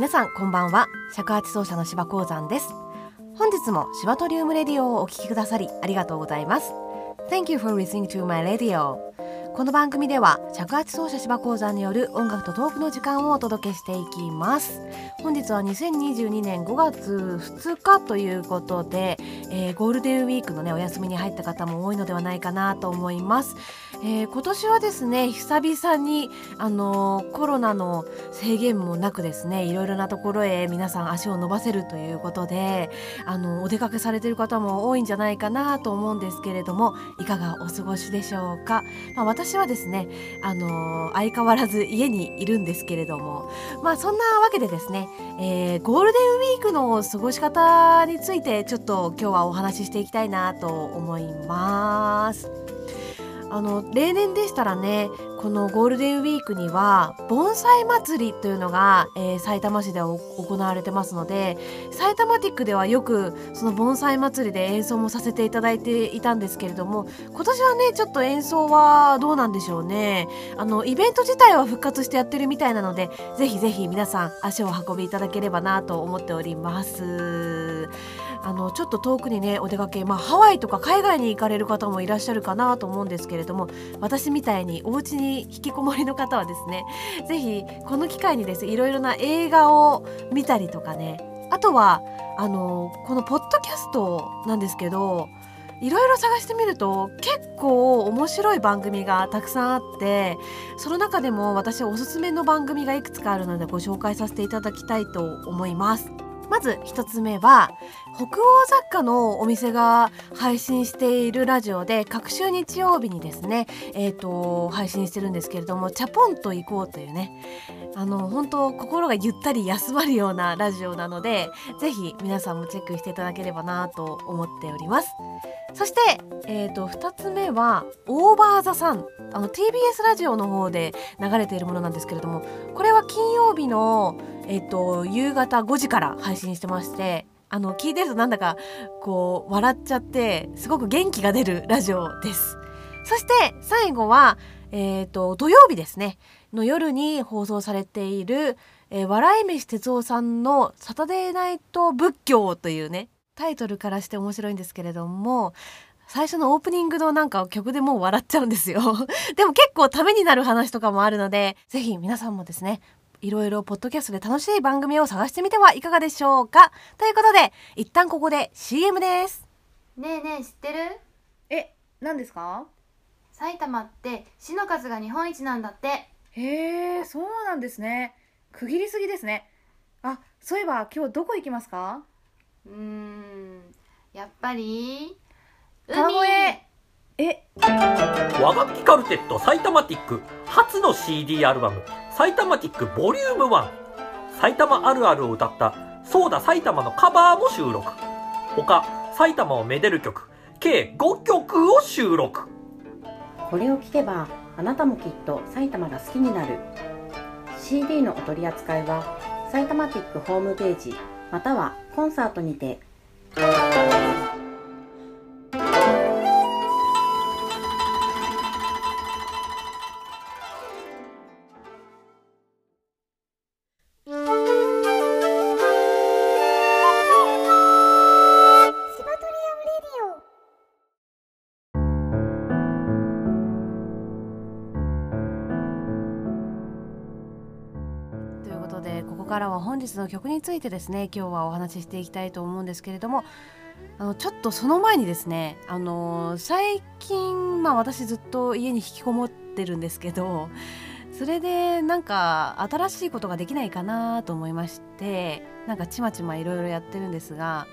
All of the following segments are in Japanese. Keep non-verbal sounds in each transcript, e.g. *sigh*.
皆さんこんばんは。尺八奏者の芝鉱山です。本日も芝トリウムレディオをお聞きくださりありがとうございます。Thank you for listening to my radio. この番組では尺八奏者芝鉱山による音楽とトークの時間をお届けしていきます。本日は2022年5月2日ということで、えー、ゴールデンウィークのねお休みに入った方も多いのではないかなと思います。えー、今年はですね久々に、あのー、コロナの制限もなくですねいろいろなところへ皆さん足を伸ばせるということで、あのお出かけされてる方も多いんじゃないかなと思うんですけれどもいかがお過ごしでしょうか、まあ、私はですね、あの相変わらず家にいるんですけれどもまあそんなわけでですね、えー、ゴールデンウィークの過ごし方についてちょっと今日はお話ししていきたいなと思います。あの例年でしたらねこのゴールデンウィークには盆栽祭りというのが、えー、埼玉市で行われてますので埼玉ティックではよくその盆栽祭りで演奏もさせていただいていたんですけれども今年はねちょっと演奏はどうなんでしょうねあのイベント自体は復活してやってるみたいなのでぜひぜひ皆さん足を運びいただければなと思っております。あのちょっと遠くにねお出かけ、まあ、ハワイとか海外に行かれる方もいらっしゃるかなと思うんですけれども私みたいにお家に引きこもりの方はですね *laughs* 是非この機会にですねいろいろな映画を見たりとかねあとはあのこのポッドキャストなんですけどいろいろ探してみると結構面白い番組がたくさんあってその中でも私おすすめの番組がいくつかあるのでご紹介させていただきたいと思います。まず1つ目は北欧雑貨のお店が配信しているラジオで各週日曜日にですね、えーと、配信してるんですけれども「チャポンと行こう」というねあの本当心がゆったり休まるようなラジオなのでぜひ皆さんもチェックしていただければなと思っております。そして、えーと、2つ目は「オーバー・ザ・サン」TBS ラジオの方で流れているものなんですけれどもこれは金曜日のえっと、夕方5時から配信してましてあの聞いてるとなんだかこう笑っちゃってすごく元気が出るラジオです。そして最後は、えーと、土曜日ですね。の夜に放送されている、えー、笑い飯哲夫さんの「サタデーナイト仏教」というねタイトルからして面白いんですけれども最初のオープニングのなんか曲でもう笑っちゃうんですよ。*laughs* でも結構ためになる話とかもあるのでぜひ皆さんもですねいろいろポッドキャストで楽しい番組を探してみてはいかがでしょうか。ということで一旦ここで CM です。ねえねえ知ってる？え何ですか？埼玉って市の数が日本一なんだって。へえそうなんですね。区切りすぎですね。あそういえば今日どこ行きますか？うーん。やっぱり海。え？和楽器カルテット埼玉ティック。初の CD アルバム。埼玉ティックボリューム1埼玉あるあるを歌ったそうだ埼玉のカバーも収録。他埼玉をめでる曲。計5曲を収録。これを聴けばあなたもきっと埼玉が好きになる。CD のお取り扱いは埼玉ティックホームページまたはコンサートにて。でここからは本日の曲についてですね今日はお話ししていきたいと思うんですけれどもあのちょっとその前にですねあの最近まあ私ずっと家に引きこもってるんですけどそれでなんか新しいことができないかなと思いましてなんかちまちまいろいろやってるんですが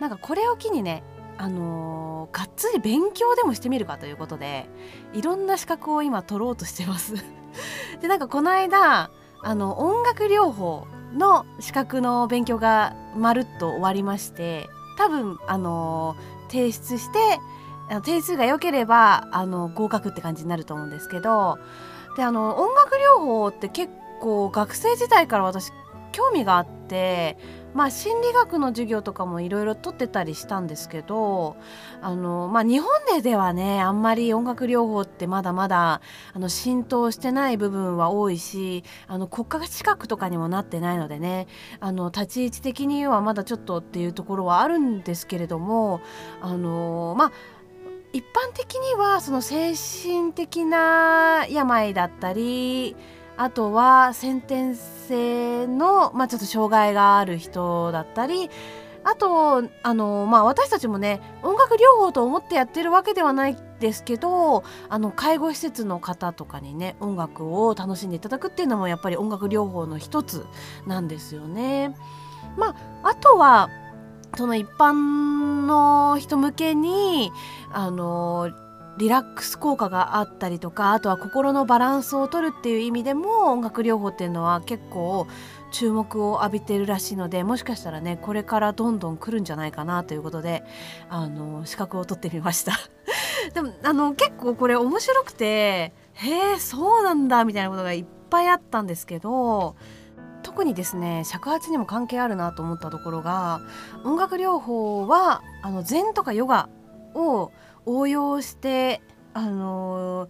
なんかこれを機にねあのー、がっつり勉強でもしてみるかということでいろんな資格を今取ろうとしてます。でなんかこの間あの音楽療法の資格の勉強がまるっと終わりまして多分あの提出して点数が良ければあの合格って感じになると思うんですけどであの音楽療法って結構学生時代から私興味があってまあ、心理学の授業とかもいろいろ取ってたりしたんですけどあの、まあ、日本でではねあんまり音楽療法ってまだまだあの浸透してない部分は多いしあの国家資格とかにもなってないのでねあの立ち位置的にはまだちょっとっていうところはあるんですけれどもあのまあ一般的にはその精神的な病だったりあとは先天性の、まあ、ちょっと障害がある人だったりあとあの、まあ、私たちもね音楽療法と思ってやってるわけではないですけどあの介護施設の方とかにね音楽を楽しんでいただくっていうのもやっぱり音楽療法の一つなんですよね。まあ、あとはその一般の人向けにあのリラックス効果があったりとかあとは心のバランスを取るっていう意味でも音楽療法っていうのは結構注目を浴びてるらしいのでもしかしたらねこれからどんどん来るんじゃないかなということであの資格を取ってみました。*laughs* でもあの結構これ面白くてへえそうなんだみたいなことがいっぱいあったんですけど特にですね尺八にも関係あるなと思ったところが音楽療法はあの禅とかヨガを応用してあの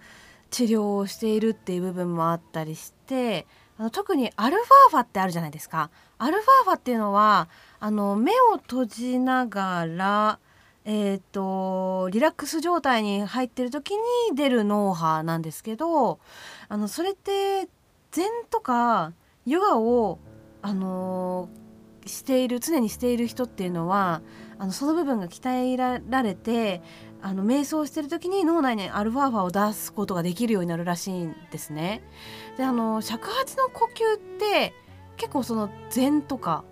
治療をしているっていう部分もあったりしてあの特にアルファーファってあるじゃないですか。アルファーファっていうのはあの目を閉じながらえーと、リラックス状態に入ってる時に出る脳波なんですけどあのそれって禅とかヨガを、あの、している常にしている人っていうのはあのその部分が鍛えられてあの瞑想してる時に脳内にアルファーファを出すことができるようになるらしいんですね。であの尺八の呼吸って結構その禅とか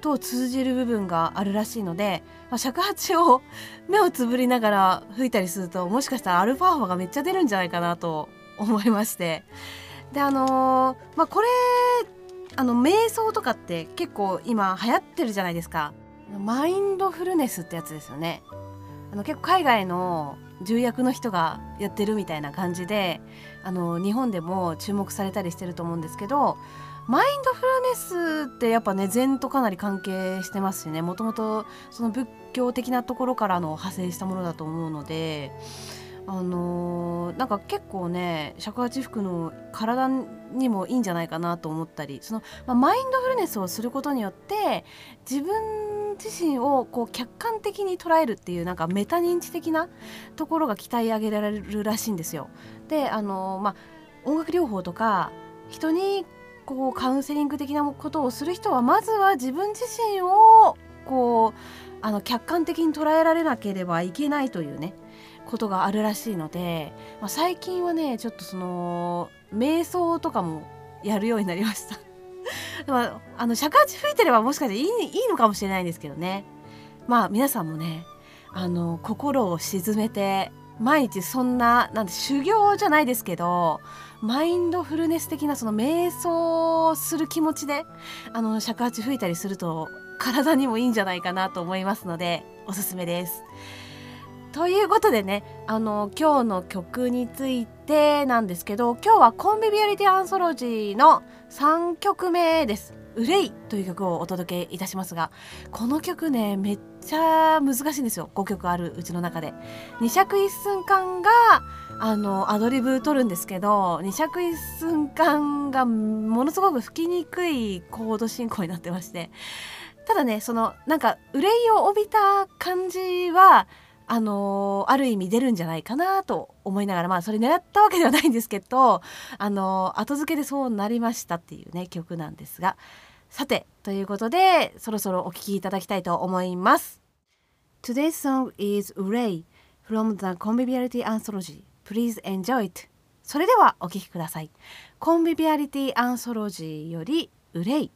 と通じる部分があるらしいので、まあ、尺八を目をつぶりながら吹いたりするともしかしたらアルファーファがめっちゃ出るんじゃないかなと思いまして。であのー、まあこれあの瞑想とかって結構今流行ってるじゃないですか。マインドフルネスってやつですよね。あの結構海外の重役の人がやってるみたいな感じであの日本でも注目されたりしてると思うんですけどマインドフルネスってやっぱね禅とかなり関係してますしね。もともとその仏教的なところからの派生したものだと思うのであのー、なんか結構ね尺八服の体にもいいんじゃないかなと思ったりその、まあ、マインドフルネスをすることによって自分自身をこう客観的に捉えるっていうなんかメタ認知的なところが鍛え上げられるらしいんですよ。であのー、まあ音楽療法とか人にこうカウンセリング的なことをする人はまずは自分自身をこうあの客観的に捉えられなければいけないというねことがあるらしいので、まあ、最近はねちょっとその瞑想とかもやるようになりました *laughs* でもあの尺八吹いてればもしかしていいいいのかもしれないんですけどねまあ皆さんもねあの心を鎮めて毎日そんななんて修行じゃないですけどマインドフルネス的なその瞑想する気持ちであの尺八吹いたりすると体にもいいんじゃないかなと思いますのでおすすめです。ということでねあの今日の曲についてなんですけど今日はコンビビアリティアンソロジーの3曲目です。「憂い」という曲をお届けいたしますがこの曲ねめっちゃ難しいんですよ5曲あるうちの中で。二尺一寸間があのアドリブ取るんですけど二尺一寸間がものすごく吹きにくいコード進行になってましてただねそのなんか憂いを帯びた感じはあのー、ある意味出るんじゃないかなと思いながらまあそれ狙ったわけではないんですけど、あのー、後付けでそうなりましたっていうね曲なんですがさてということでそろそろお聴きいただきたいと思います。Today's song is Ray from the Conviviality Anthology. Please enjoy it. それではお聴きください。コンビビアリティアンソロジーより憂い。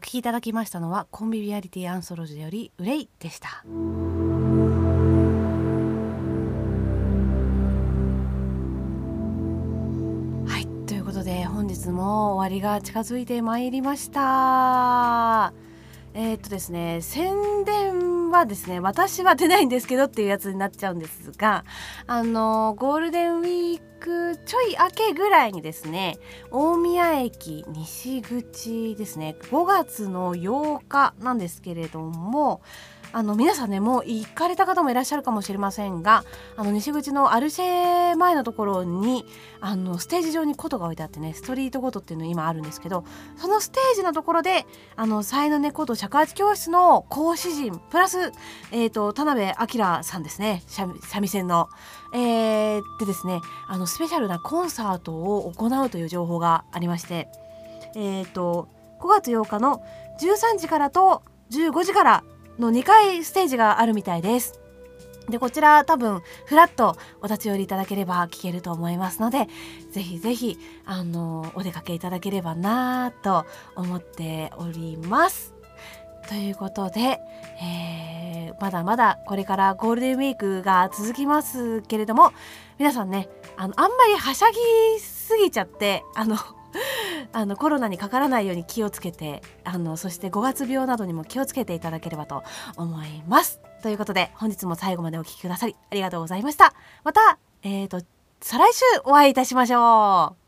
きいただきましたのはコンビビアリティアンソロジーより憂いでした。はいということで本日も終わりが近づいてまいりました。えーっとですね宣伝ですね私は出ないんですけどっていうやつになっちゃうんですがあのゴールデンウィークちょい明けぐらいにですね大宮駅西口ですね5月の8日なんですけれどもあの皆さんねもう行かれた方もいらっしゃるかもしれませんがあの西口のアルシェ前のところにあのステージ上に琴が置いてあってねストリート琴っていうの今あるんですけどそのステージのところであの才の猫と尺八教室の講師陣プラス、えー、と田辺明さんですね三味線の。えー、でですねあのスペシャルなコンサートを行うという情報がありまして、えー、と5月8日の13時からと15時からの2回ステージがあるみたいです。でこちら多分フラッとお立ち寄りいただければ聞けると思いますのでぜひぜひあのお出かけいただければなと思っております。ということで、えーまだまだこれからゴールデンウィークが続きますけれども皆さんねあのあんまりはしゃぎすぎちゃってあの *laughs* あのコロナにかからないように気をつけてあのそして5月病などにも気をつけていただければと思います。ということで本日も最後までお聴きくださりありがとうございました。また、えー、と再来週お会いいたしましょう。